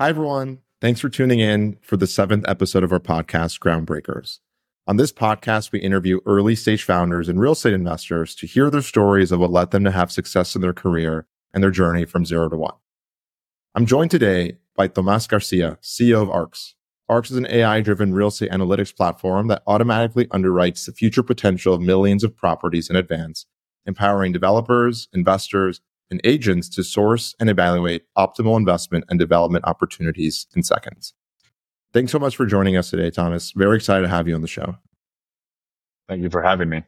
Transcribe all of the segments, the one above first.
Hi, everyone. Thanks for tuning in for the seventh episode of our podcast, Groundbreakers. On this podcast, we interview early stage founders and real estate investors to hear their stories of what led them to have success in their career and their journey from zero to one. I'm joined today by Tomas Garcia, CEO of ARX. ARX is an AI driven real estate analytics platform that automatically underwrites the future potential of millions of properties in advance, empowering developers, investors, and agents to source and evaluate optimal investment and development opportunities in seconds. Thanks so much for joining us today, Tomas. Very excited to have you on the show. Thank you for having me.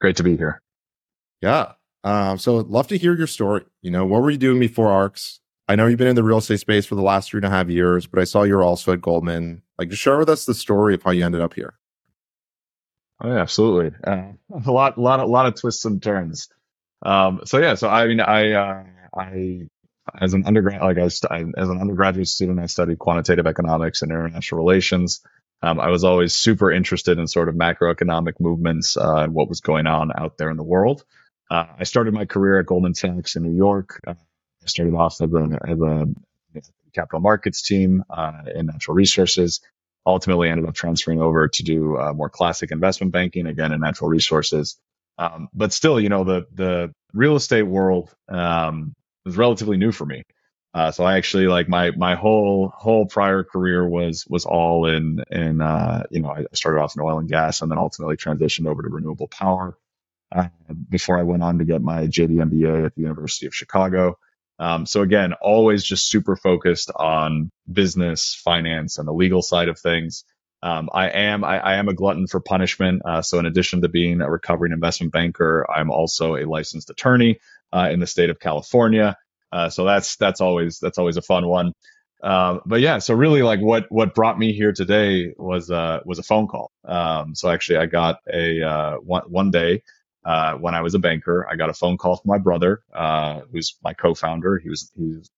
Great to be here. Yeah. Uh, so love to hear your story. You know, what were you doing before ARX? I know you've been in the real estate space for the last three and a half years, but I saw you're also at Goldman. Like, just share with us the story of how you ended up here. Oh, yeah, absolutely. Uh, a lot, lot, a lot of twists and turns. Um, so yeah, so I mean, I, uh, I, as an undergrad, like I, st- as an undergraduate student, I studied quantitative economics and international relations. Um, I was always super interested in sort of macroeconomic movements uh, and what was going on out there in the world. Uh, I started my career at Goldman Sachs in New York. Uh, I started off as a, as a capital markets team uh, in natural resources. Ultimately, ended up transferring over to do uh, more classic investment banking again in natural resources. Um, but still, you know, the the real estate world um, was relatively new for me. Uh, so I actually like my my whole whole prior career was was all in in uh, you know I started off in oil and gas and then ultimately transitioned over to renewable power uh, before I went on to get my JD MBA at the University of Chicago. Um, so again, always just super focused on business, finance, and the legal side of things. Um, I am I, I, am a glutton for punishment. Uh, so in addition to being a recovering investment banker, I'm also a licensed attorney uh, in the state of California. Uh, so that's that's always that's always a fun one. Um, but yeah, so really like what what brought me here today was uh, was a phone call. Um, so actually, I got a uh, one one day uh, when I was a banker, I got a phone call from my brother, who's my co-founder. He was he was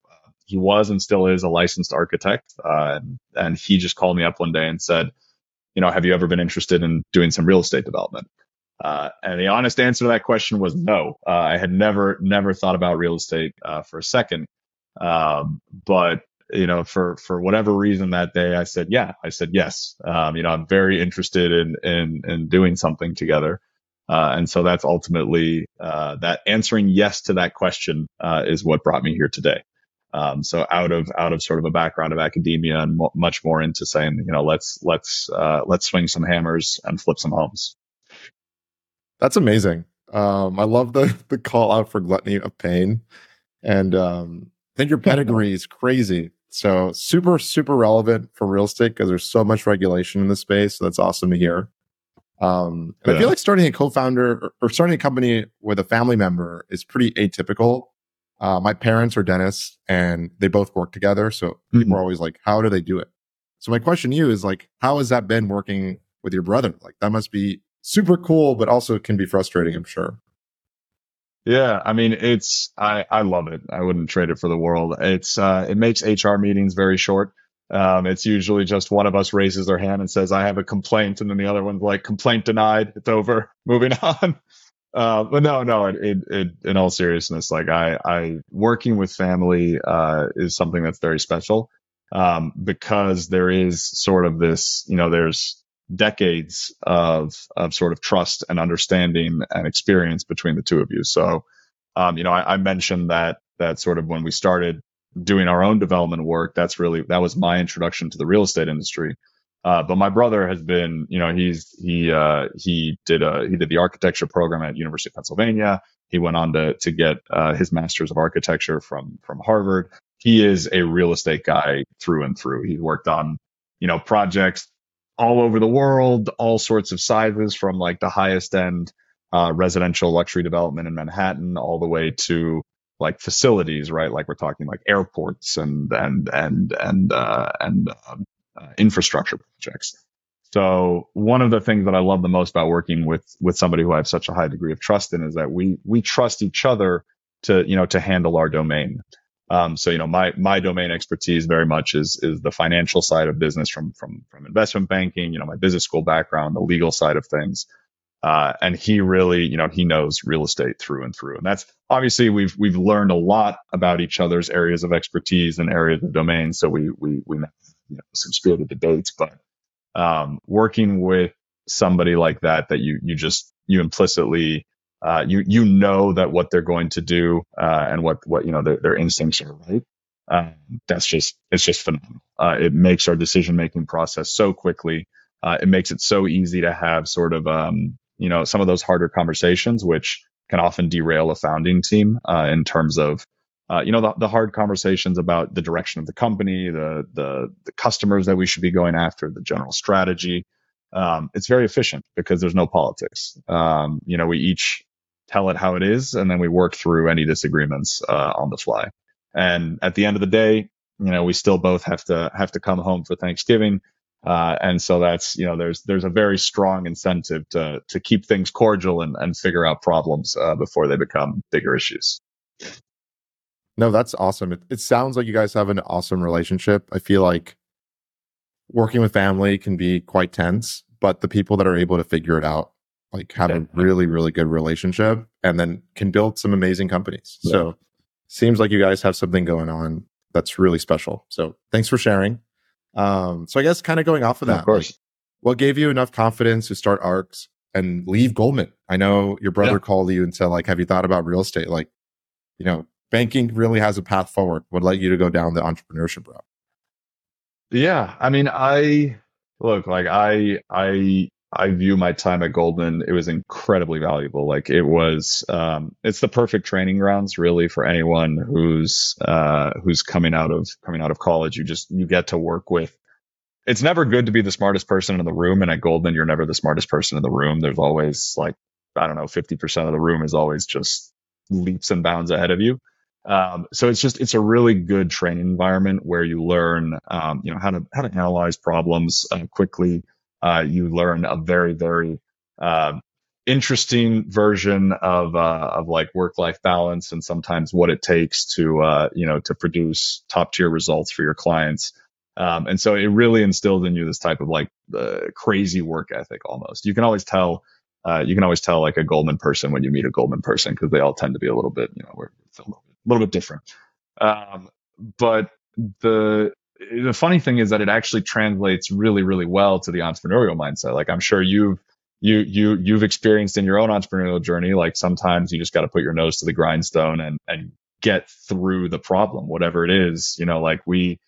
he was and still is a licensed architect. Uh, and he just called me up one day and said, you know, have you ever been interested in doing some real estate development? Uh, and the honest answer to that question was no. Uh, I had never, never thought about real estate uh, for a second. Um, but you know, for for whatever reason that day, I said yeah. I said yes. Um, you know, I'm very interested in in in doing something together. Uh, and so that's ultimately uh, that answering yes to that question is what brought me here today. Um, so out of out of sort of a background of academia and mo- much more into saying, you know, let's let's uh, let's swing some hammers and flip some homes. That's amazing. Um, I love the the call out for gluttony of pain, and um, I think your pedigree is crazy. So super super relevant for real estate because there's so much regulation in the space. So that's awesome to hear. Um, yeah. I feel like starting a co-founder or, or starting a company with a family member is pretty atypical uh, my parents are dentists and they both work together. So mm-hmm. people are always like, how do they do it? So my question to you is like, how has that been working with your brother? Like that must be super cool, but also can be frustrating, I'm sure. Yeah, I mean, it's I I love it. I wouldn't trade it for the world. It's uh, it makes HR meetings very short. Um, it's usually just one of us raises their hand and says, "I have a complaint," and then the other one's like, "Complaint denied. It's over. Moving on." Uh, but no, no, it, it, it, in all seriousness, like I, I working with family, uh, is something that's very special. Um, because there is sort of this, you know, there's decades of, of sort of trust and understanding and experience between the two of you. So, um, you know, I, I mentioned that, that sort of when we started doing our own development work, that's really, that was my introduction to the real estate industry. Uh, but my brother has been, you know, he's he uh, he did a he did the architecture program at University of Pennsylvania. He went on to to get uh, his master's of architecture from from Harvard. He is a real estate guy through and through. He's worked on, you know, projects all over the world, all sorts of sizes, from like the highest end uh, residential luxury development in Manhattan, all the way to like facilities, right? Like we're talking like airports and and and and uh, and um, uh, infrastructure projects. So one of the things that I love the most about working with with somebody who I have such a high degree of trust in is that we we trust each other to you know to handle our domain. Um, so you know my my domain expertise very much is is the financial side of business from from from investment banking. You know my business school background, the legal side of things. Uh, and he really, you know, he knows real estate through and through. And that's obviously we've we've learned a lot about each other's areas of expertise and areas of domain. So we we we you know, some spirited debates, but um, working with somebody like that that you you just you implicitly uh, you you know that what they're going to do uh, and what what you know their, their instincts are right. Um, that's just it's just phenomenal. Uh, it makes our decision making process so quickly. Uh, it makes it so easy to have sort of um, you know some of those harder conversations, which can often derail a founding team uh, in terms of uh, you know the, the hard conversations about the direction of the company, the the the customers that we should be going after, the general strategy. Um, it's very efficient because there's no politics. Um, you know, we each tell it how it is, and then we work through any disagreements uh, on the fly. And at the end of the day, you know, we still both have to have to come home for Thanksgiving. Uh, and so that's you know there's there's a very strong incentive to to keep things cordial and, and figure out problems uh, before they become bigger issues. No, that's awesome. It, it sounds like you guys have an awesome relationship. I feel like working with family can be quite tense, but the people that are able to figure it out like have yeah. a really really good relationship and then can build some amazing companies. Yeah. So seems like you guys have something going on that's really special. So thanks for sharing. Um, so I guess kind of going off of that, of course. Like, what gave you enough confidence to start ARX and leave Goldman? I know your brother yeah. called you and said, like, have you thought about real estate? Like, you know, banking really has a path forward. would led you to go down the entrepreneurship route? Yeah, I mean, I look like I I I view my time at Goldman, it was incredibly valuable. Like it was, um, it's the perfect training grounds really for anyone who's, uh, who's coming out of, coming out of college. You just, you get to work with, it's never good to be the smartest person in the room. And at Goldman, you're never the smartest person in the room. There's always like, I don't know, 50% of the room is always just leaps and bounds ahead of you. Um, so it's just it's a really good training environment where you learn um, you know how to how to analyze problems uh, quickly uh, you learn a very, very uh, interesting version of uh, of like work life balance and sometimes what it takes to uh, you know to produce top tier results for your clients. Um, and so it really instilled in you this type of like crazy work ethic almost. You can always tell. Uh, you can always tell like a Goldman person when you meet a Goldman person because they all tend to be a little bit, you know, we're a little bit different. Um, but the the funny thing is that it actually translates really, really well to the entrepreneurial mindset. Like I'm sure you've you you you've experienced in your own entrepreneurial journey. Like sometimes you just got to put your nose to the grindstone and and get through the problem, whatever it is. You know, like we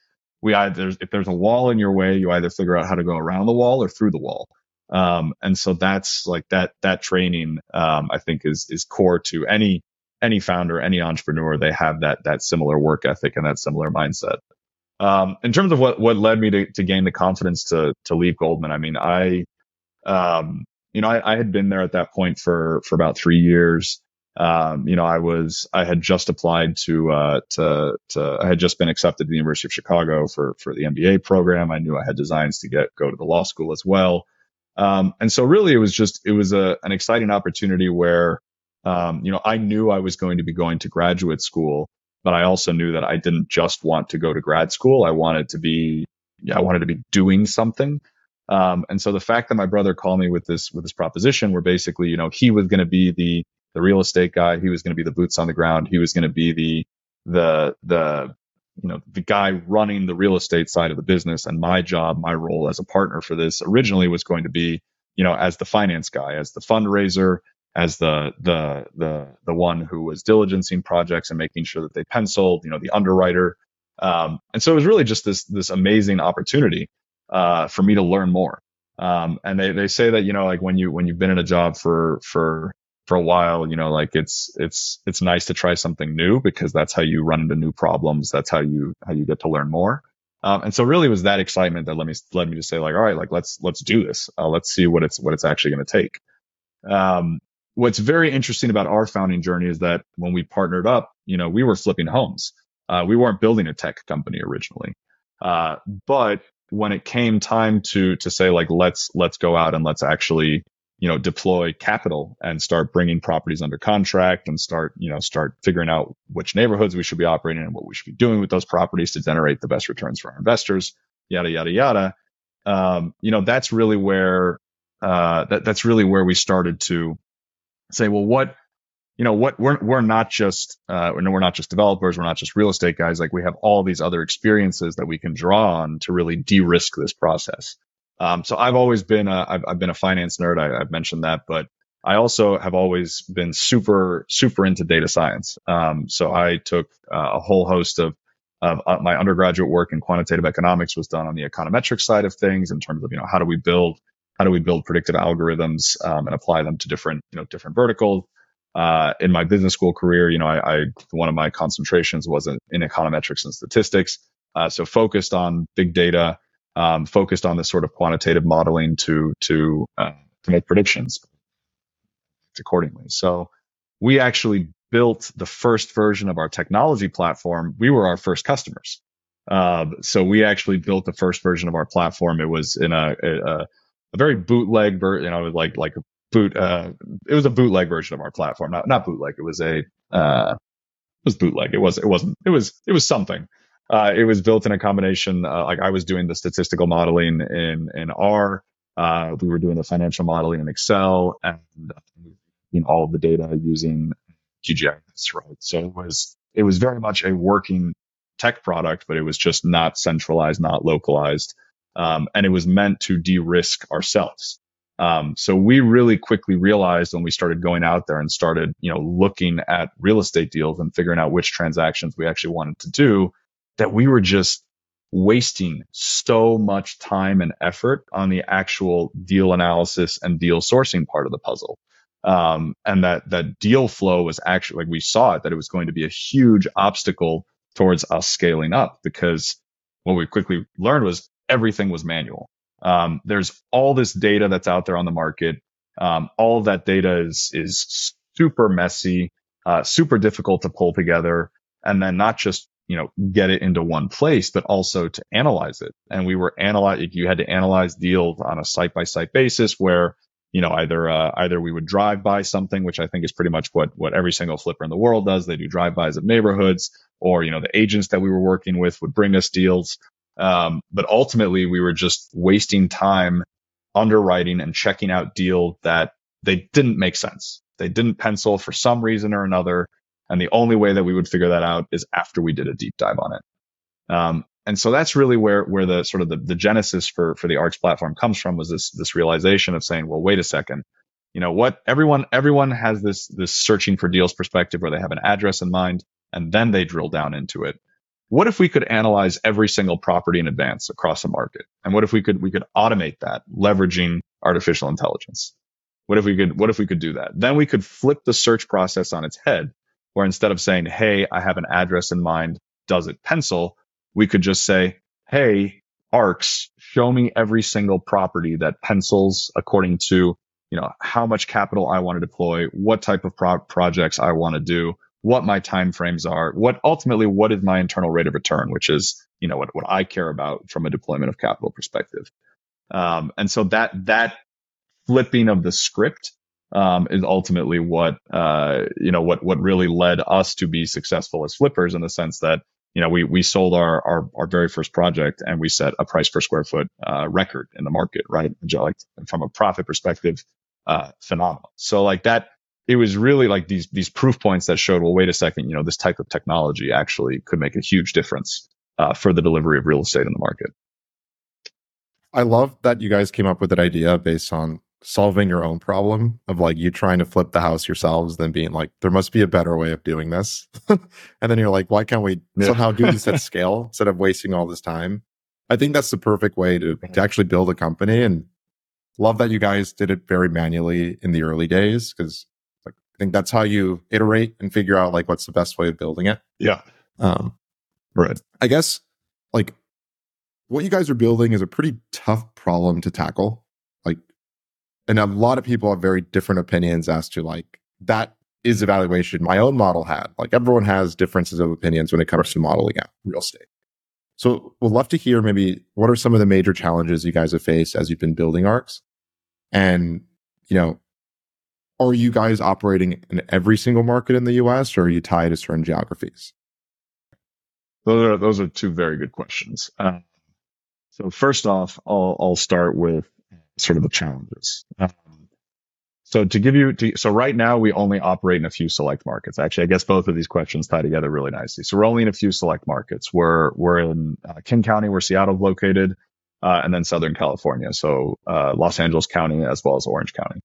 we either if there's a wall in your way, you either figure out how to go around the wall or through the wall. Um, and so that's like that that training um, I think is is core to any any founder, any entrepreneur. They have that that similar work ethic and that similar mindset. Um, in terms of what, what led me to, to gain the confidence to, to leave Goldman, I mean, I, um, you know, I, I, had been there at that point for, for about three years. Um, you know, I was, I had just applied to, uh, to, to, I had just been accepted to the University of Chicago for, for the MBA program. I knew I had designs to get, go to the law school as well. Um, and so really it was just, it was a, an exciting opportunity where, um, you know, I knew I was going to be going to graduate school but I also knew that I didn't just want to go to grad school. I wanted to be, I wanted to be doing something. Um, and so the fact that my brother called me with this with this proposition, where basically, you know, he was going to be the the real estate guy, he was going to be the boots on the ground, he was going to be the the the you know the guy running the real estate side of the business, and my job, my role as a partner for this originally was going to be, you know, as the finance guy, as the fundraiser, as the the the the one who was diligencing projects and making sure that they penciled, you know, the underwriter. Um, and so it was really just this this amazing opportunity uh, for me to learn more. Um, and they, they say that you know like when you when you've been in a job for for for a while, you know, like it's it's it's nice to try something new because that's how you run into new problems. That's how you how you get to learn more. Um, and so really it was that excitement that led me led me to say like, all right, like let's let's do this. Uh, let's see what it's what it's actually going to take. Um, what's very interesting about our founding journey is that when we partnered up, you know, we were flipping homes. Uh, we weren't building a tech company originally. Uh, but when it came time to, to say like, let's, let's go out and let's actually, you know, deploy capital and start bringing properties under contract and start, you know, start figuring out which neighborhoods we should be operating and what we should be doing with those properties to generate the best returns for our investors, yada, yada, yada. Um, you know, that's really where uh, that that's really where we started to say, well, what you know, what we're we're not just uh, we're not just developers, we're not just real estate guys. Like we have all these other experiences that we can draw on to really de-risk this process. Um, so I've always been a, I've, I've been a finance nerd. I, have mentioned that, but I also have always been super super into data science. Um, so I took uh, a whole host of of uh, my undergraduate work in quantitative economics was done on the econometric side of things in terms of you know how do we build how do we build predictive algorithms um, and apply them to different you know different verticals. Uh, in my business school career, you know, I, I one of my concentrations was in, econometrics and statistics. Uh, so focused on big data, um, focused on this sort of quantitative modeling to to uh, to make predictions accordingly. So we actually built the first version of our technology platform. We were our first customers. Uh, so we actually built the first version of our platform. It was in a a, a very bootleg, ver- you know, like like a boot. Uh, it was a bootleg version of our platform, not not bootleg. It was a uh, it was bootleg. It was it wasn't. It was it was something. Uh, it was built in a combination. Uh, like I was doing the statistical modeling in in R. Uh, we were doing the financial modeling in Excel, and you know, all of the data using QGIS, right? So it was it was very much a working tech product, but it was just not centralized, not localized, um, and it was meant to de-risk ourselves. Um, so we really quickly realized when we started going out there and started, you know, looking at real estate deals and figuring out which transactions we actually wanted to do, that we were just wasting so much time and effort on the actual deal analysis and deal sourcing part of the puzzle. Um, and that that deal flow was actually like we saw it that it was going to be a huge obstacle towards us scaling up because what we quickly learned was everything was manual. Um, there's all this data that's out there on the market. Um, all of that data is is super messy, uh, super difficult to pull together, and then not just you know get it into one place, but also to analyze it. And we were analyze. You had to analyze deals on a site by site basis, where you know either uh, either we would drive by something, which I think is pretty much what what every single flipper in the world does. They do drive bys of neighborhoods, or you know the agents that we were working with would bring us deals um, but ultimately, we were just wasting time underwriting and checking out deals that they didn't make sense. They didn't pencil for some reason or another. And the only way that we would figure that out is after we did a deep dive on it. Um, and so that's really where, where the sort of the, the genesis for, for the ARX platform comes from was this, this realization of saying, well, wait a second. You know what? Everyone, everyone has this, this searching for deals perspective where they have an address in mind and then they drill down into it what if we could analyze every single property in advance across a market? And what if we could we could automate that leveraging artificial intelligence? What if we could what if we could do that? Then we could flip the search process on its head, where instead of saying, "Hey, I have an address in mind, does it pencil?" we could just say, "Hey, ARX, show me every single property that pencils according to, you know, how much capital I want to deploy, what type of pro- projects I want to do, what my time frames are, what ultimately what is my internal rate of return, which is you know what what I care about from a deployment of capital perspective. Um, and so that that flipping of the script um, is ultimately what uh, you know what what really led us to be successful as flippers in the sense that you know we we sold our our, our very first project and we set a price per square foot uh, record in the market, right? Like from a profit perspective, uh, phenomenal. So like that it was really like these these proof points that showed, well, wait a second, you know, this type of technology actually could make a huge difference uh, for the delivery of real estate in the market. I love that you guys came up with that idea based on solving your own problem of like you trying to flip the house yourselves, then being like, there must be a better way of doing this. and then you're like, why can't we yeah. somehow do this at scale instead of wasting all this time? I think that's the perfect way to, to actually build a company and love that you guys did it very manually in the early days because I think that's how you iterate and figure out like what's the best way of building it. Yeah. Um, right. I guess like what you guys are building is a pretty tough problem to tackle. Like, and a lot of people have very different opinions as to like that is evaluation my own model had. Like everyone has differences of opinions when it comes to modeling out real estate. So we'd love to hear maybe what are some of the major challenges you guys have faced as you've been building ARX? And, you know, are you guys operating in every single market in the US or are you tied to certain geographies? Those are those are two very good questions. Uh, so first off, I'll I'll start with sort of the challenges. Um, so to give you, to, so right now we only operate in a few select markets. Actually, I guess both of these questions tie together really nicely. So we're only in a few select markets. We're we're in uh, King County, where Seattle's located, uh, and then Southern California, so uh, Los Angeles County as well as Orange County.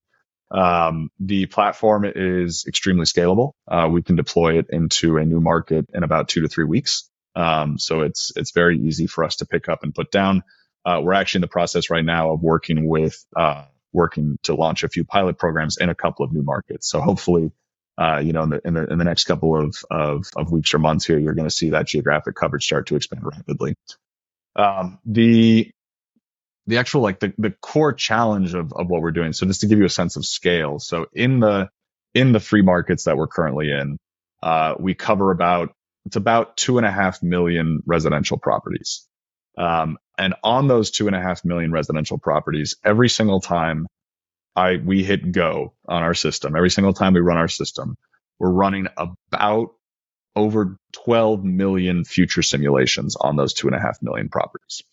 Um, the platform is extremely scalable. Uh, we can deploy it into a new market in about two to three weeks. Um, so it's it's very easy for us to pick up and put down. Uh, we're actually in the process right now of working with uh, working to launch a few pilot programs in a couple of new markets. So hopefully, uh, you know, in the, in the, in the next couple of, of, of weeks or months here, you're going to see that geographic coverage start to expand rapidly. Um, the, the actual, like the, the core challenge of, of what we're doing. So just to give you a sense of scale. So in the, in the free markets that we're currently in, uh, we cover about, it's about two and a half million residential properties. Um, and on those two and a half million residential properties, every single time I we hit go on our system, every single time we run our system, we're running about over 12 million future simulations on those two and a half million properties.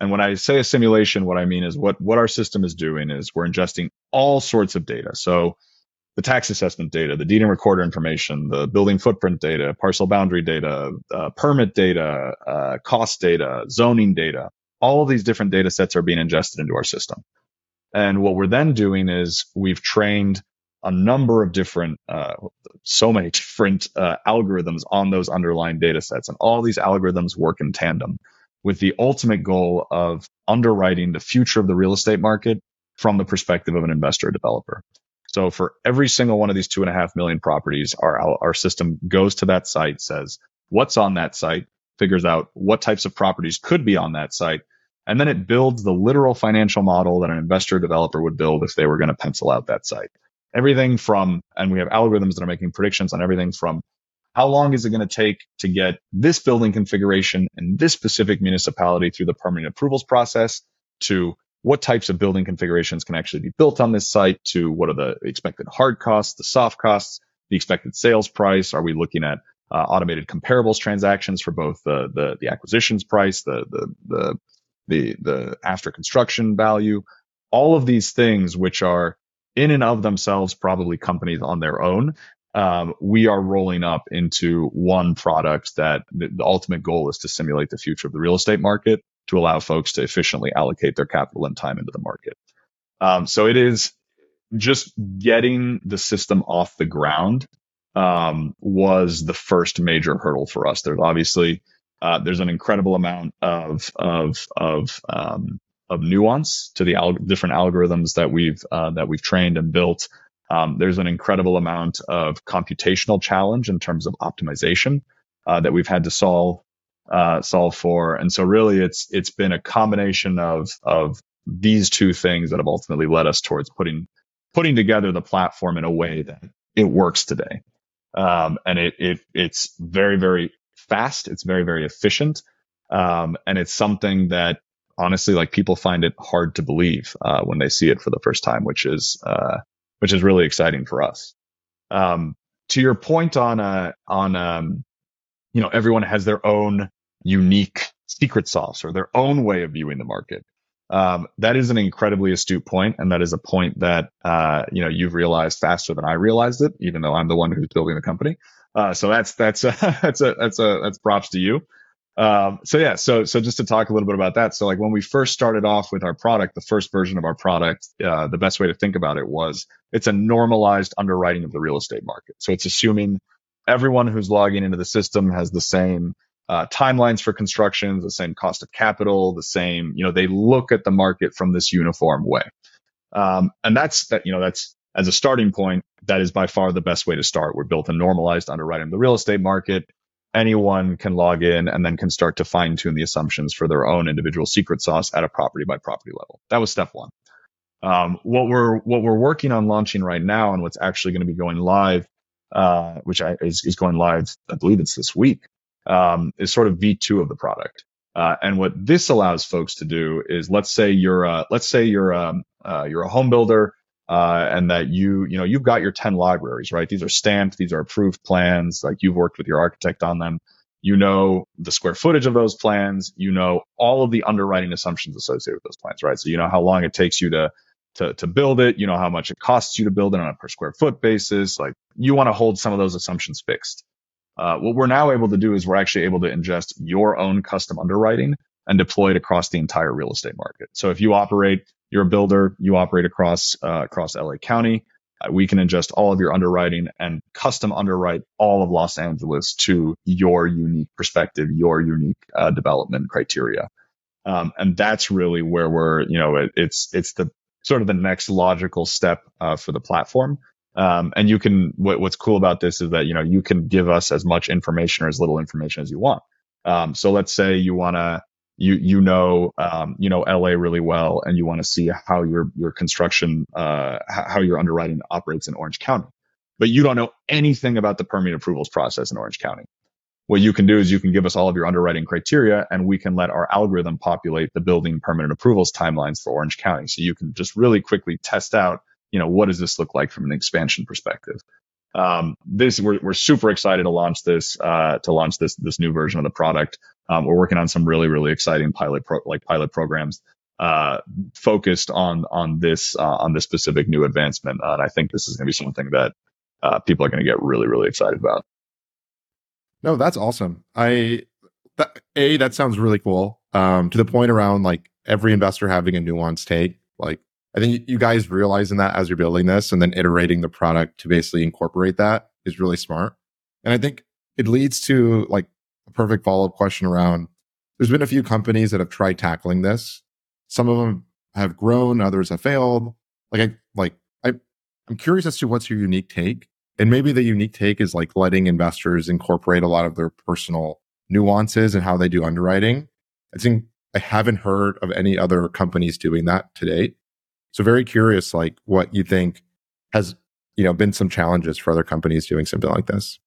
And when I say a simulation, what I mean is what, what our system is doing is we're ingesting all sorts of data. So the tax assessment data, the deed and recorder information, the building footprint data, parcel boundary data, uh, permit data, uh, cost data, zoning data. All of these different data sets are being ingested into our system. And what we're then doing is we've trained a number of different, uh, so many different uh, algorithms on those underlying data sets. And all these algorithms work in tandem with the ultimate goal of underwriting the future of the real estate market from the perspective of an investor or developer. So for every single one of these two and a half million properties, our, our system goes to that site, says what's on that site, figures out what types of properties could be on that site, and then it builds the literal financial model that an investor developer would build if they were going to pencil out that site. Everything from, and we have algorithms that are making predictions on everything from how long is it going to take to get this building configuration in this specific municipality through the permitting approvals process to what types of building configurations can actually be built on this site to what are the expected hard costs, the soft costs, the expected sales price. Are we looking at uh, automated comparables transactions for both the, the, the acquisitions price, the, the, the, the, the after construction value, all of these things, which are in and of themselves, probably companies on their own. Um, we are rolling up into one product that the, the ultimate goal is to simulate the future of the real estate market to allow folks to efficiently allocate their capital and time into the market. Um, so it is just getting the system off the ground um, was the first major hurdle for us. There's obviously uh, there's an incredible amount of of of um, of nuance to the al- different algorithms that we've uh, that we've trained and built. Um, there's an incredible amount of computational challenge in terms of optimization uh, that we've had to solve uh, solve for. And so really it's, it's been a combination of, of these two things that have ultimately led us towards putting, putting together the platform in a way that it works today. Um, and it, it, it's very, very fast. It's very, very efficient. Um, and it's something that honestly, like people find it hard to believe, uh, when they see it for the first time, which is, uh, which is really exciting for us. Um, to your point on, uh, on, um, you know, everyone has their own unique secret sauce or their own way of viewing the market. Um, that is an incredibly astute point, and that is a point that uh, you know you've realized faster than I realized it, even though I'm the one who's building the company. Uh, so that's that's a, that's a that's a that's props to you. Um, so yeah, so so just to talk a little bit about that. So like when we first started off with our product, the first version of our product, uh, the best way to think about it was it's a normalized underwriting of the real estate market. So it's assuming everyone who's logging into the system has the same uh, timelines for constructions, the same cost of capital, the same, you know, they look at the market from this uniform way. Um, and that's that, you know, that's as a starting point, that is by far the best way to start. We're built a normalized underwriting of the real estate market. Anyone can log in and then can start to fine tune the assumptions for their own individual secret sauce at a property by property level. That was step one. Um, what we're what we're working on launching right now, and what's actually going to be going live, uh, which I, is, is going live, I believe it's this week, um, is sort of V2 of the product. Uh, and what this allows folks to do is, let's say you're, a, let's say you're, a, um, uh, you're a home builder, uh, and that you, you know, you've got your 10 libraries, right? These are stamped. These are approved plans. Like you've worked with your architect on them. You know the square footage of those plans. You know all of the underwriting assumptions associated with those plans, right? So you know how long it takes you to to, to build it. You know how much it costs you to build it on a per square foot basis. Like you want to hold some of those assumptions fixed. Uh, what we're now able to do is we're actually able to ingest your own custom underwriting and deploy it across the entire real estate market. So if you operate, you're a builder, you operate across uh, across LA County, uh, we can ingest all of your underwriting and custom underwrite all of Los Angeles to your unique perspective, your unique uh, development criteria. Um, and that's really where we're, you know, it, it's it's the sort of the next logical step uh, for the platform. Um, and you can, what, what's cool about this is that, you know, you can give us as much information or as little information as you want. Um, so let's say you want to, you, you know, um, you know, LA really well and you want to see how your, your construction, uh, how your underwriting operates in Orange County, but you don't know anything about the permit approvals process in Orange County. What you can do is you can give us all of your underwriting criteria and we can let our algorithm populate the building permanent approvals timelines for Orange County. So you can just really quickly test out you know, what does this look like from an expansion perspective? Um, this we're, we're super excited to launch this uh, to launch this this new version of the product. Um, we're working on some really really exciting pilot pro, like pilot programs uh, focused on on this uh, on this specific new advancement, uh, and I think this is going to be something that uh, people are going to get really really excited about. No, that's awesome. I that, a that sounds really cool. Um, to the point around like every investor having a nuanced take. Like I think you guys realizing that as you're building this and then iterating the product to basically incorporate that is really smart. And I think it leads to like a perfect follow up question around there's been a few companies that have tried tackling this. Some of them have grown, others have failed. Like I like I I'm curious as to what's your unique take. And maybe the unique take is like letting investors incorporate a lot of their personal nuances and how they do underwriting. I think I haven't heard of any other companies doing that to date. So very curious, like what you think has, you know, been some challenges for other companies doing something like this.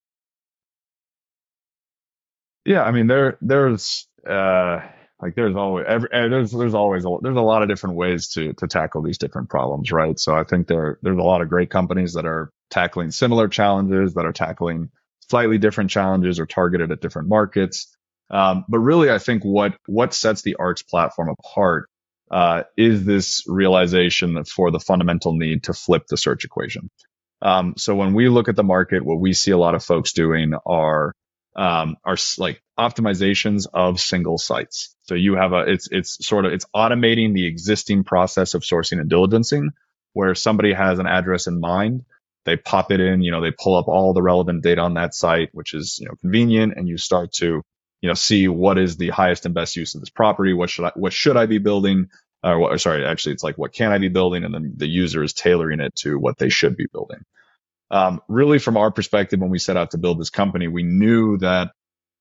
Yeah, I mean, there, there's, uh, like there's always every, eh, there's there's always a, there's a lot of different ways to to tackle these different problems, right? So I think there there's a lot of great companies that are tackling similar challenges, that are tackling slightly different challenges or targeted at different markets. Um, but really, I think what what sets the ARX platform apart uh, is this realization for the fundamental need to flip the search equation. Um, so when we look at the market, what we see a lot of folks doing are um, are like optimizations of single sites. So you have a it's it's sort of it's automating the existing process of sourcing and diligencing, where somebody has an address in mind, they pop it in, you know, they pull up all the relevant data on that site, which is you know convenient, and you start to you know see what is the highest and best use of this property, what should I what should I be building, or, what, or sorry, actually, it's like what can I be building, and then the user is tailoring it to what they should be building. Um, really, from our perspective, when we set out to build this company, we knew that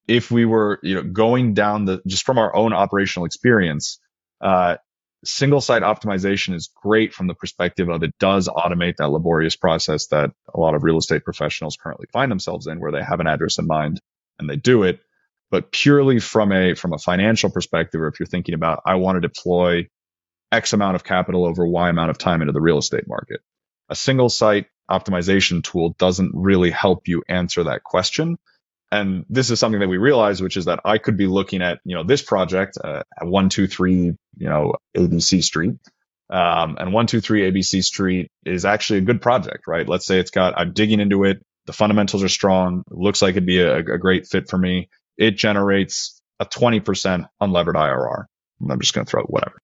if we were, you know, going down the just from our own operational experience, uh, single site optimization is great from the perspective of it does automate that laborious process that a lot of real estate professionals currently find themselves in, where they have an address in mind and they do it. But purely from a from a financial perspective, or if you're thinking about I want to deploy X amount of capital over Y amount of time into the real estate market. A single site optimization tool doesn't really help you answer that question. And this is something that we realize, which is that I could be looking at, you know, this project uh, at 123, you know, ABC Street. Um, and 123 ABC Street is actually a good project, right? Let's say it's got, I'm digging into it. The fundamentals are strong. Looks like it'd be a, a great fit for me. It generates a 20% unlevered IRR. I'm just going to throw whatever.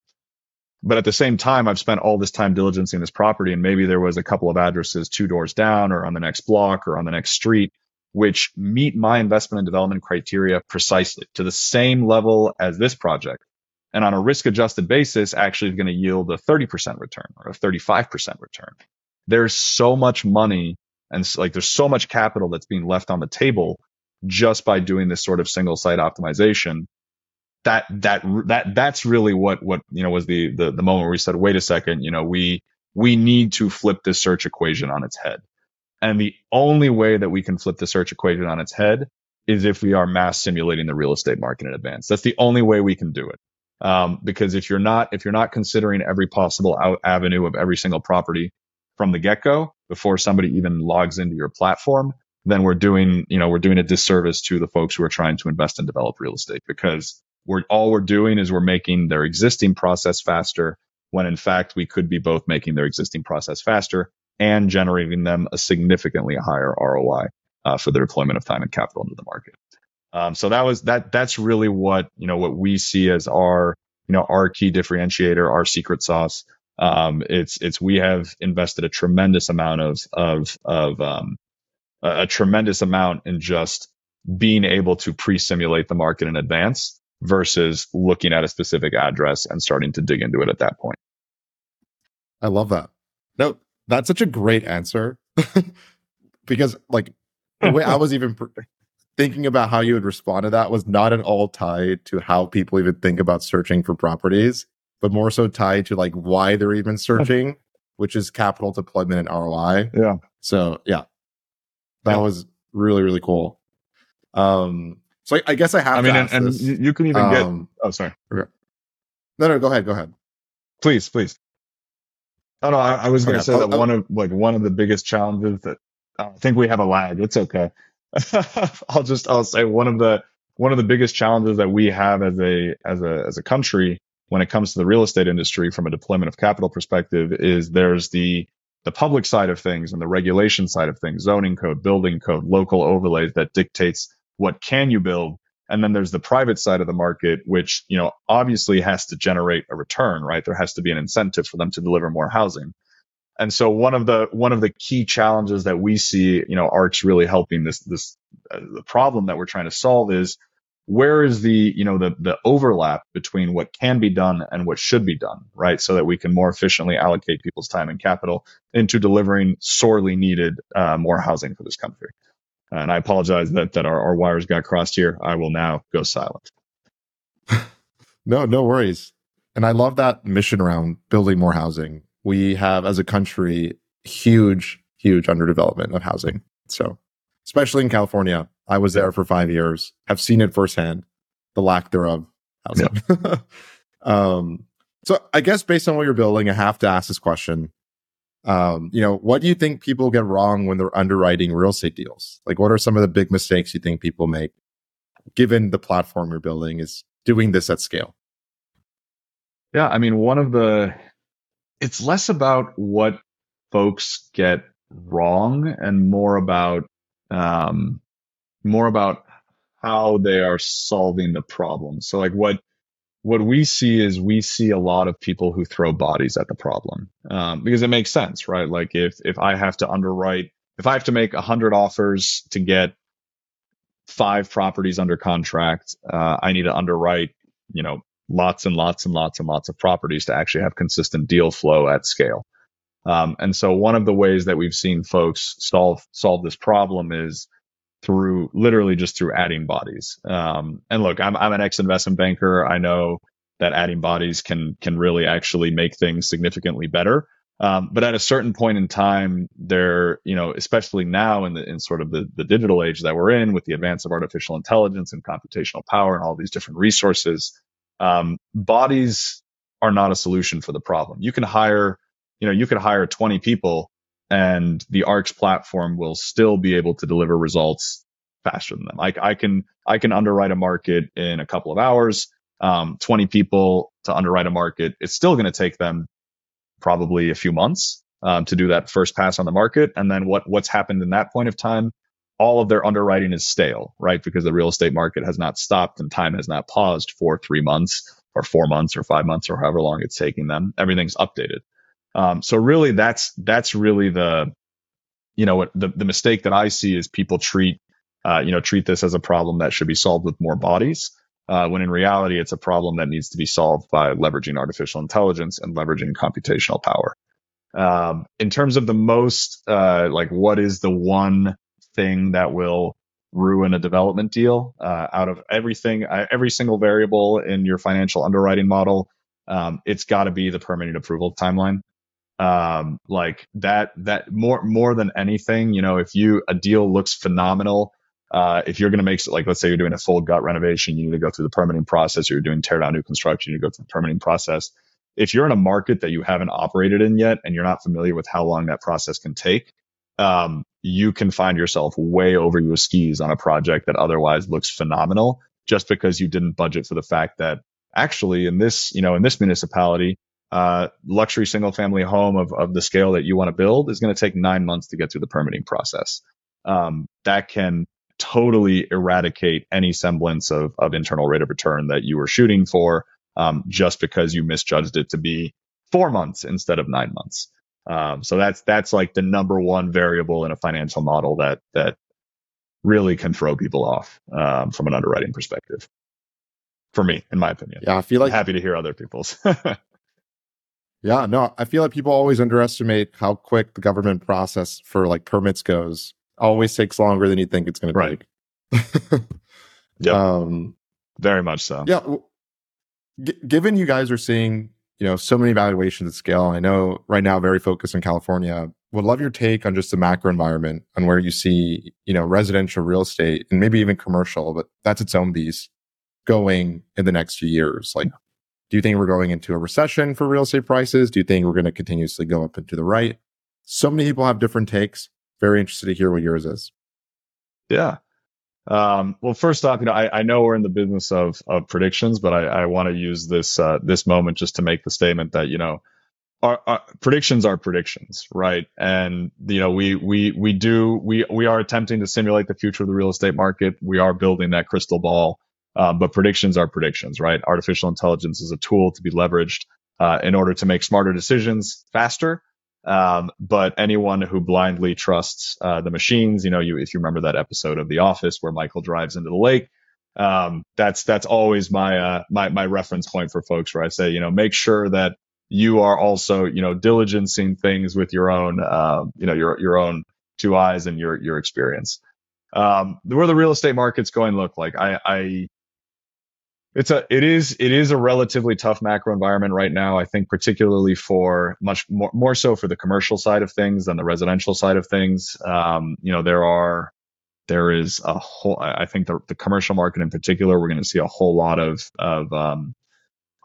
But at the same time, I've spent all this time diligencing this property and maybe there was a couple of addresses two doors down or on the next block or on the next street, which meet my investment and development criteria precisely to the same level as this project. And on a risk adjusted basis, actually is going to yield a 30% return or a 35% return. There's so much money and like there's so much capital that's being left on the table just by doing this sort of single site optimization that that that that's really what what you know was the the the moment where we said, wait a second, you know, we we need to flip this search equation on its head. And the only way that we can flip the search equation on its head is if we are mass simulating the real estate market in advance. That's the only way we can do it. Um, because if you're not if you're not considering every possible out avenue of every single property from the get go before somebody even logs into your platform, then we're doing you know we're doing a disservice to the folks who are trying to invest and develop real estate because we're all we're doing is we're making their existing process faster when in fact we could be both making their existing process faster and generating them a significantly higher ROI uh, for the deployment of time and capital into the market. Um, so that was that. That's really what you know what we see as our you know our key differentiator, our secret sauce. Um, it's it's we have invested a tremendous amount of of of um, a, a tremendous amount in just being able to pre-simulate the market in advance versus looking at a specific address and starting to dig into it at that point. I love that. No, that's such a great answer because like the way I was even pr- thinking about how you would respond to that was not at all tied to how people even think about searching for properties, but more so tied to like why they're even searching, which is capital deployment and ROI. Yeah. So yeah, that was really, really cool. Um, so I, I guess I have I mean, and, and, you can even um, get, oh, sorry. Okay. No, no, go ahead. Go ahead. Please, please. Oh no, I, I was going to okay. say oh, that oh. one of like one of the biggest challenges that I think we have a lag. It's okay. I'll just I'll say one of the one of the biggest challenges that we have as a as a as a country when it comes to the real estate industry from a deployment of capital perspective is there's the the public side of things and the regulation side of things, zoning code, building code, local overlays that dictates what can you build. And then there's the private side of the market, which, you know, obviously has to generate a return, right? There has to be an incentive for them to deliver more housing. And so one of the one of the key challenges that we see, you know, ARC's really helping this this uh, the problem that we're trying to solve is where is the you know the the overlap between what can be done and what should be done, right? So that we can more efficiently allocate people's time and capital into delivering sorely needed uh, more housing for this country. And I apologize that that our, our wires got crossed here. I will now go silent. no, no worries. And I love that mission around building more housing we have as a country huge, huge underdevelopment of housing. So, especially in California, I was there for five years, have seen it firsthand, the lack thereof. Yeah. um, so I guess based on what you're building, I have to ask this question. Um, you know, what do you think people get wrong when they're underwriting real estate deals? Like, what are some of the big mistakes you think people make, given the platform you're building is doing this at scale? Yeah, I mean, one of the it's less about what folks get wrong and more about um, more about how they are solving the problem. So like what what we see is we see a lot of people who throw bodies at the problem um, because it makes sense, right? Like if if I have to underwrite, if I have to make hundred offers to get five properties under contract, uh, I need to underwrite, you know, lots and lots and lots and lots of properties to actually have consistent deal flow at scale. Um, and so one of the ways that we've seen folks solve solve this problem is through literally just through adding bodies. Um, and look, I'm I'm an ex investment banker. I know that adding bodies can can really actually make things significantly better. Um, but at a certain point in time, there, you know, especially now in the in sort of the, the digital age that we're in, with the advance of artificial intelligence and computational power and all these different resources, um, bodies are not a solution for the problem. You can hire, you know, you could hire 20 people and the ARX platform will still be able to deliver results faster than them. I, I can, I can underwrite a market in a couple of hours. Um, 20 people to underwrite a market. It's still going to take them probably a few months um, to do that first pass on the market. And then what, what's happened in that point of time all of their underwriting is stale, right? Because the real estate market has not stopped and time has not paused for three months or four months or five months or however long it's taking them. Everything's updated. Um, so really that's, that's really the, you know, the, the mistake that I see is people treat, uh, you know, treat this as a problem that should be solved with more bodies. Uh, when in reality, it's a problem that needs to be solved by leveraging artificial intelligence and leveraging computational power. Um, in terms of the most, uh, like what is the one thing that will ruin a development deal uh, out of everything, uh, every single variable in your financial underwriting model. Um, it's got to be the permitting approval timeline. Um, like that, that more, more than anything, you know, if you, a deal looks phenomenal, uh, if you're going to make, like, let's say you're doing a full gut renovation, you need to go through the permitting process, or you're doing tear down new construction, you go through the permitting process. If you're in a market that you haven't operated in yet and you're not familiar with how long that process can take, um, you can find yourself way over your skis on a project that otherwise looks phenomenal just because you didn't budget for the fact that actually in this, you know, in this municipality, uh, luxury single family home of, of the scale that you want to build is going to take nine months to get through the permitting process. Um, that can totally eradicate any semblance of, of internal rate of return that you were shooting for um, just because you misjudged it to be four months instead of nine months. Um, so that's that's like the number one variable in a financial model that that really can throw people off um, from an underwriting perspective. For me, in my opinion. Yeah, I feel like I'm happy to hear other people's. yeah, no, I feel like people always underestimate how quick the government process for like permits goes. Always takes longer than you think it's going to right. take. yeah, um, very much so. Yeah, g- given you guys are seeing you know so many valuations at scale, I know right now very focused in California. Would love your take on just the macro environment and where you see you know residential real estate and maybe even commercial, but that's its own beast going in the next few years. Like, do you think we're going into a recession for real estate prices? Do you think we're going to continuously go up and to the right? So many people have different takes. Very interested to hear what yours is. Yeah. Um, well, first off, you know, I, I, know we're in the business of of predictions, but I, I want to use this uh, this moment just to make the statement that you know, our, our, predictions are predictions, right? And you know, we we we do we we are attempting to simulate the future of the real estate market. We are building that crystal ball, um, but predictions are predictions, right? Artificial intelligence is a tool to be leveraged uh, in order to make smarter decisions faster um, but anyone who blindly trusts uh, the machines, you know, you if you remember that episode of The Office where Michael drives into the lake, um, that's that's always my uh, my my reference point for folks where I say, you know, make sure that you are also, you know, diligencing things with your own, uh, you know, your your own two eyes and your your experience. Um, where the real estate market's going look like, I, I it's a it is it is a relatively tough macro environment right now. I think particularly for much more more so for the commercial side of things than the residential side of things. Um, you know, there are there is a whole. I think the the commercial market in particular, we're going to see a whole lot of of um,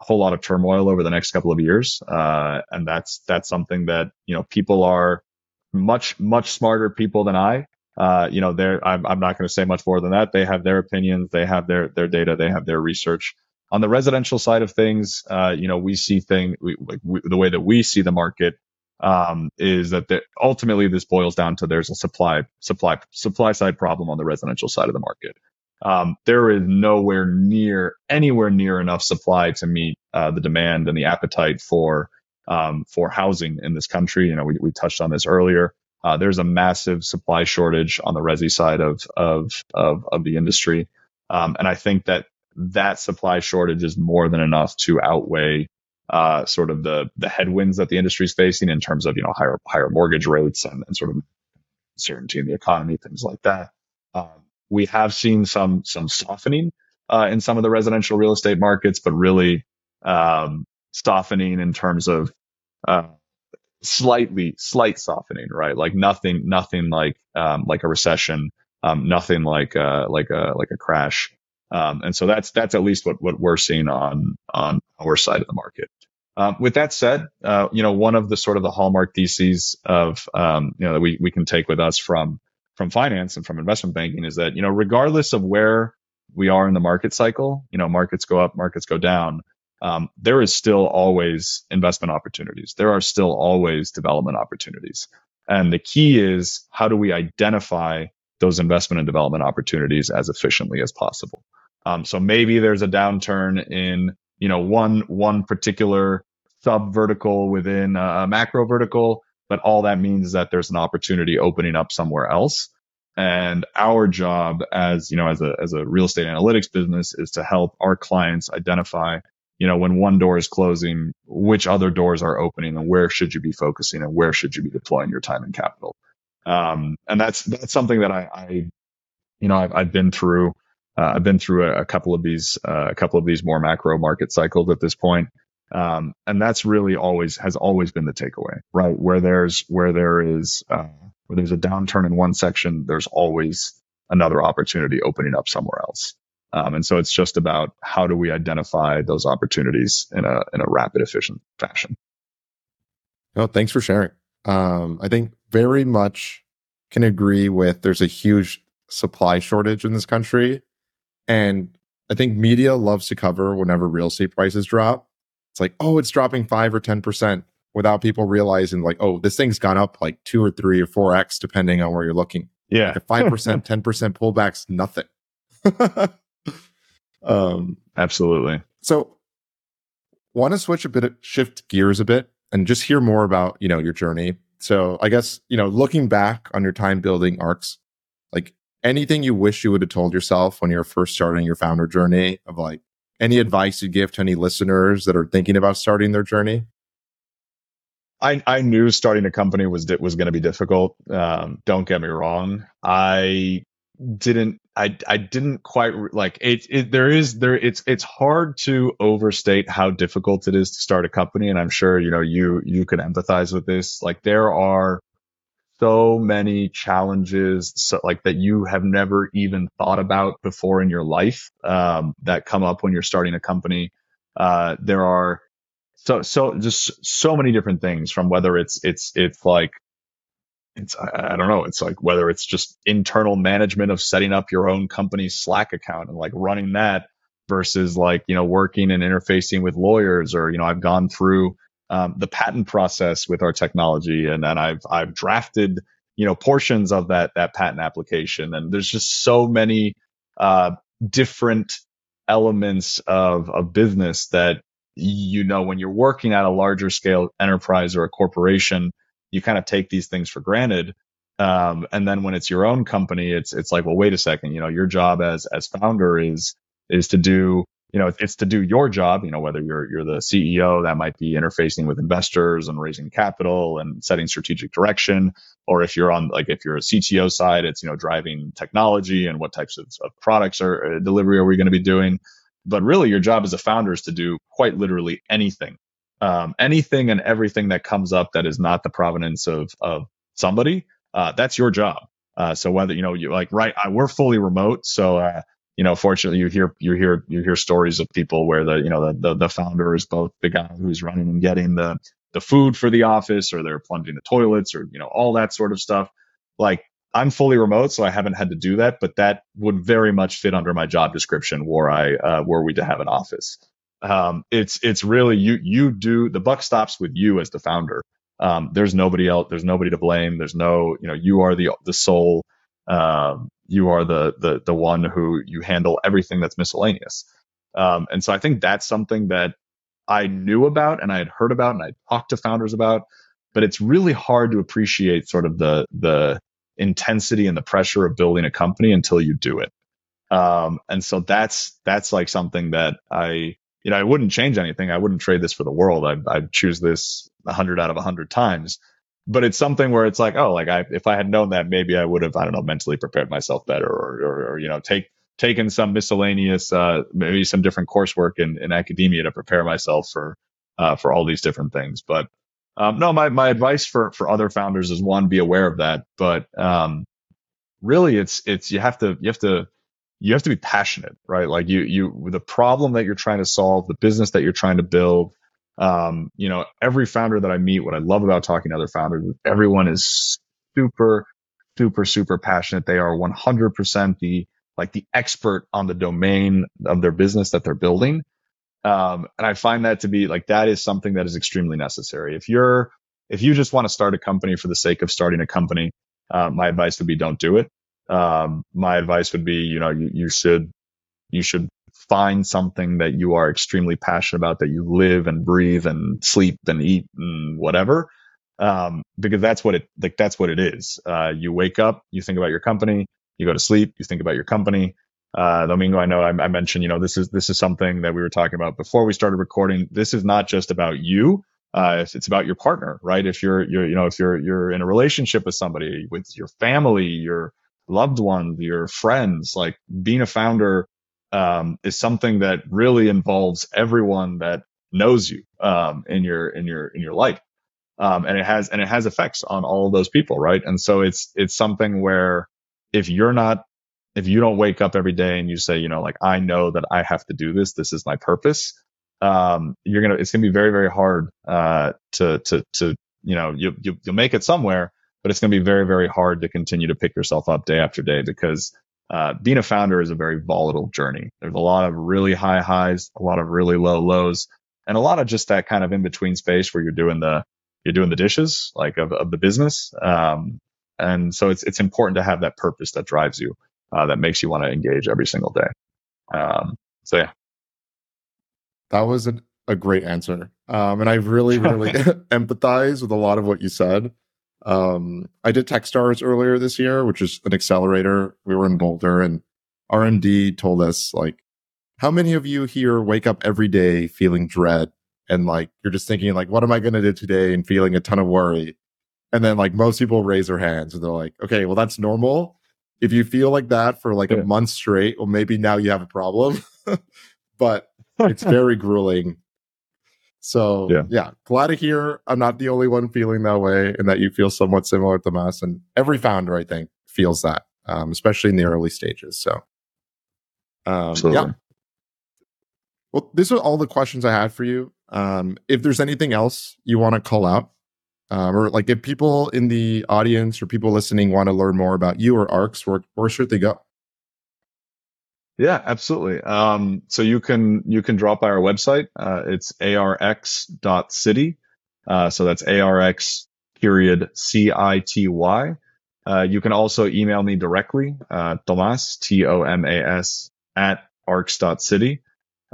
a whole lot of turmoil over the next couple of years, uh, and that's that's something that you know people are much much smarter people than I uh, you know, I'm, I'm not going to say much more than that. They have their opinions, they have their, their data, they have their research. On the residential side of things, uh, you know, we see thing the way that we see the market um, is that the, ultimately this boils down to there's a supply supply supply side problem on the residential side of the market. Um, there is nowhere near anywhere near enough supply to meet uh, the demand and the appetite for um, for housing in this country. You know, we, we touched on this earlier. Uh, there's a massive supply shortage on the resi side of of of, of the industry, um, and I think that that supply shortage is more than enough to outweigh uh, sort of the the headwinds that the industry is facing in terms of you know higher higher mortgage rates and, and sort of uncertainty in the economy, things like that. Um, we have seen some some softening uh, in some of the residential real estate markets, but really um, softening in terms of uh, slightly slight softening, right? Like nothing, nothing like um, like a recession, um, nothing like uh, like a like a crash. Um, and so that's that's at least what what we're seeing on on our side of the market. Um, with that said, uh, you know, one of the sort of the hallmark theses of um, you know that we we can take with us from from finance and from investment banking is that you know regardless of where we are in the market cycle, you know, markets go up, markets go down um, there is still always investment opportunities. There are still always development opportunities. And the key is how do we identify those investment and development opportunities as efficiently as possible? Um, so maybe there's a downturn in, you know, one, one particular sub vertical within a macro vertical, but all that means is that there's an opportunity opening up somewhere else. And our job as, you know, as a, as a real estate analytics business is to help our clients identify you know, when one door is closing, which other doors are opening and where should you be focusing and where should you be deploying your time and capital? Um, and that's, that's something that I, I you know, I've, I've been through, uh, I've been through a, a couple of these, uh, a couple of these more macro market cycles at this point. Um, and that's really always, has always been the takeaway, right? Where there's, where there is, uh, where there's a downturn in one section, there's always another opportunity opening up somewhere else. Um, and so it's just about how do we identify those opportunities in a in a rapid, efficient fashion. No, thanks for sharing. Um, I think very much can agree with. There's a huge supply shortage in this country, and I think media loves to cover whenever real estate prices drop. it's like, oh, it's dropping five or 10% without people realizing like, oh, this thing's gone up like two or three or four X depending on where you're looking. Yeah. 5%, 10% pullback's nothing. um, Absolutely. So want to switch a bit, shift gears a bit and just hear more about, you know, your journey. So I guess, you know, looking back on your time building ARX, like anything you wish you would have told yourself when you were first starting your founder journey of like any advice you'd give to any listeners that are thinking about starting their journey? I, I knew starting a company was was going to be difficult. Um, don't get me wrong. I didn't I I didn't quite like it, it there is there it's it's hard to overstate how difficult it is to start a company and I'm sure you know you you can empathize with this. Like there are so many challenges so, like that you have never even thought about before in your life um, that come up when you're starting a company. Uh, there are so so just so many different things from whether it's it's it's like it's I, don't know. It's like whether it's just internal management of setting up your own company's slack account and like running that versus like you know working and interfacing with lawyers or you know i've gone through um, the patent process with our technology and then i've i've drafted you know portions of that that patent application. And there's just so many uh, different elements of of business that you know when you're working at a larger scale enterprise or a corporation you kind of take these things for granted. Um, and then when it's your own company, it's it's like, well, wait a second, you know, your job as as founder is is to do, you know, it's to do your job. You know, whether you're you're the CEO, that might be interfacing with investors and raising capital and setting strategic direction, or if you're on like if you're a CTO side, it's you know driving technology and what types of, of products or uh, delivery are we going to be doing. But really, your job as a founder is to do quite literally anything um, anything and everything that comes up that is not the provenance of of somebody, uh, that's your job. Uh, so whether you know you like right, I, we're fully remote, so uh, you know, fortunately, you hear you hear you hear stories of people where the you know the, the the founder is both the guy who's running and getting the the food for the office, or they're plunging the toilets, or you know all that sort of stuff. Like I'm fully remote, so I haven't had to do that, but that would very much fit under my job description were I uh, were we to have an office um, it's it's really you you do the buck stops with you as the founder. Um, there's nobody else. There's nobody to blame. There's no you know you are the the sole. Um, you are the the the one who you handle everything that's miscellaneous. Um, and so I think that's something that I knew about and I had heard about and I talked to founders about, but it's really hard to appreciate sort of the the intensity and the pressure of building a company until you do it. Um, and so that's that's like something that I you know, I wouldn't change anything. I wouldn't trade this for the world. I'd, I'd choose this a hundred out of a hundred times. But it's something where it's like, oh, like I, if I had known that, maybe I would have, I don't know, mentally prepared myself better, or, or, or you know, take taken some miscellaneous, uh, maybe some different coursework in, in academia to prepare myself for, uh, for all these different things. But um, no, my my advice for for other founders is one, be aware of that. But um, really, it's it's you have to you have to you have to be passionate, right? Like you, you, the problem that you're trying to solve, the business that you're trying to build. Um, you know, every founder that I meet, what I love about talking to other founders, everyone is super, super, super passionate. They are 100% the, like the expert on the domain of their business that they're building. Um, and I find that to be like, that is something that is extremely necessary. If you're, if you just want to start a company for the sake of starting a company, uh, my advice would be don't do it um, my advice would be, you know, you, you should, you should find something that you are extremely passionate about, that you live and breathe and sleep and eat and whatever. Um, because that's what it, like, that's what it is. Uh, you wake up, you think about your company, you go to sleep, you think about your company. Uh, Domingo, I know I, I mentioned, you know, this is, this is something that we were talking about before we started recording. This is not just about you. Uh, it's, it's, about your partner, right? If you're, you're, you know, if you're, you're in a relationship with somebody, with your family, your, loved ones, your friends. Like being a founder um, is something that really involves everyone that knows you um, in your in your in your life, um, and it has and it has effects on all of those people, right? And so it's it's something where if you're not if you don't wake up every day and you say, you know, like I know that I have to do this, this is my purpose. Um, you're gonna it's gonna be very very hard uh, to to to you know you, you you'll make it somewhere but it's going to be very, very hard to continue to pick yourself up day after day because uh, being a founder is a very volatile journey. There's a lot of really high highs, a lot of really low lows. and a lot of just that kind of in between space where you're doing the you're doing the dishes like of, of the business. Um, and so it's it's important to have that purpose that drives you, uh, that makes you want to engage every single day. Um, so yeah, that was an, a great answer, um, and I really really empathize with a lot of what you said. Um, I did Techstars earlier this year, which is an accelerator. We were in Boulder, and RMD told us like, how many of you here wake up every day feeling dread and like you're just thinking like, what am I going to do today, and feeling a ton of worry. And then like most people raise their hands and they're like, okay, well that's normal. If you feel like that for like yeah. a month straight, well maybe now you have a problem. but it's very grueling so yeah. yeah, glad to hear I'm not the only one feeling that way and that you feel somewhat similar to us. And every founder, I think, feels that, um, especially in the early stages. So um, yeah. Well, these are all the questions I had for you. Um, if there's anything else you want to call out, um, or like if people in the audience or people listening want to learn more about you or ARX, where, where should they go? Yeah, absolutely. Um, so you can you can drop by our website. Uh, it's arx.city. Uh, so that's arx period c i t y. Uh, you can also email me directly, uh, Tomas T O M A S at arx.city.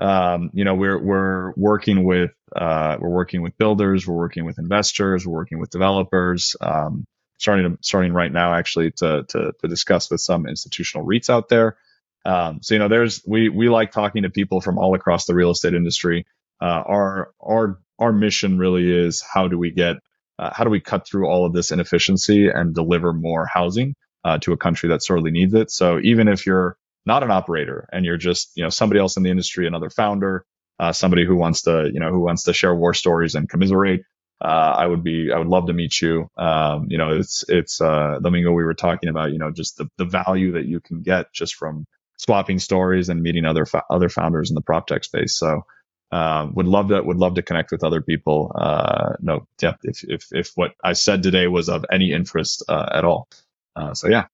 Um, you know, we're we're working with uh, we're working with builders, we're working with investors, we're working with developers. Um, starting to, starting right now, actually, to, to to discuss with some institutional REITs out there. Um, so you know, there's we we like talking to people from all across the real estate industry. Uh, our our our mission really is how do we get uh, how do we cut through all of this inefficiency and deliver more housing uh, to a country that sorely needs it. So even if you're not an operator and you're just you know somebody else in the industry, another founder, uh, somebody who wants to you know who wants to share war stories and commiserate. Uh, I would be, I would love to meet you. Um, you know, it's, it's, uh, Domingo, we were talking about, you know, just the, the value that you can get just from swapping stories and meeting other other founders in the prop tech space. So uh, would love to would love to connect with other people. Uh, no, yeah, if if if what I said today was of any interest uh, at all. Uh, so yeah.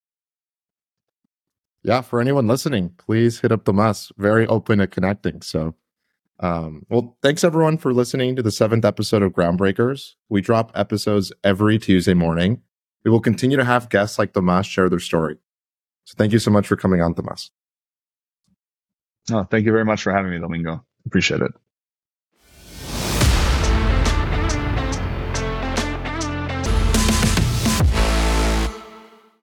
Yeah, for anyone listening, please hit up the mess. Very open to connecting. So, um, well, thanks everyone for listening to the seventh episode of Groundbreakers. We drop episodes every Tuesday morning. We will continue to have guests like Tomas share their story. So, thank you so much for coming on, Tomas. Oh, thank you very much for having me, Domingo. Appreciate it.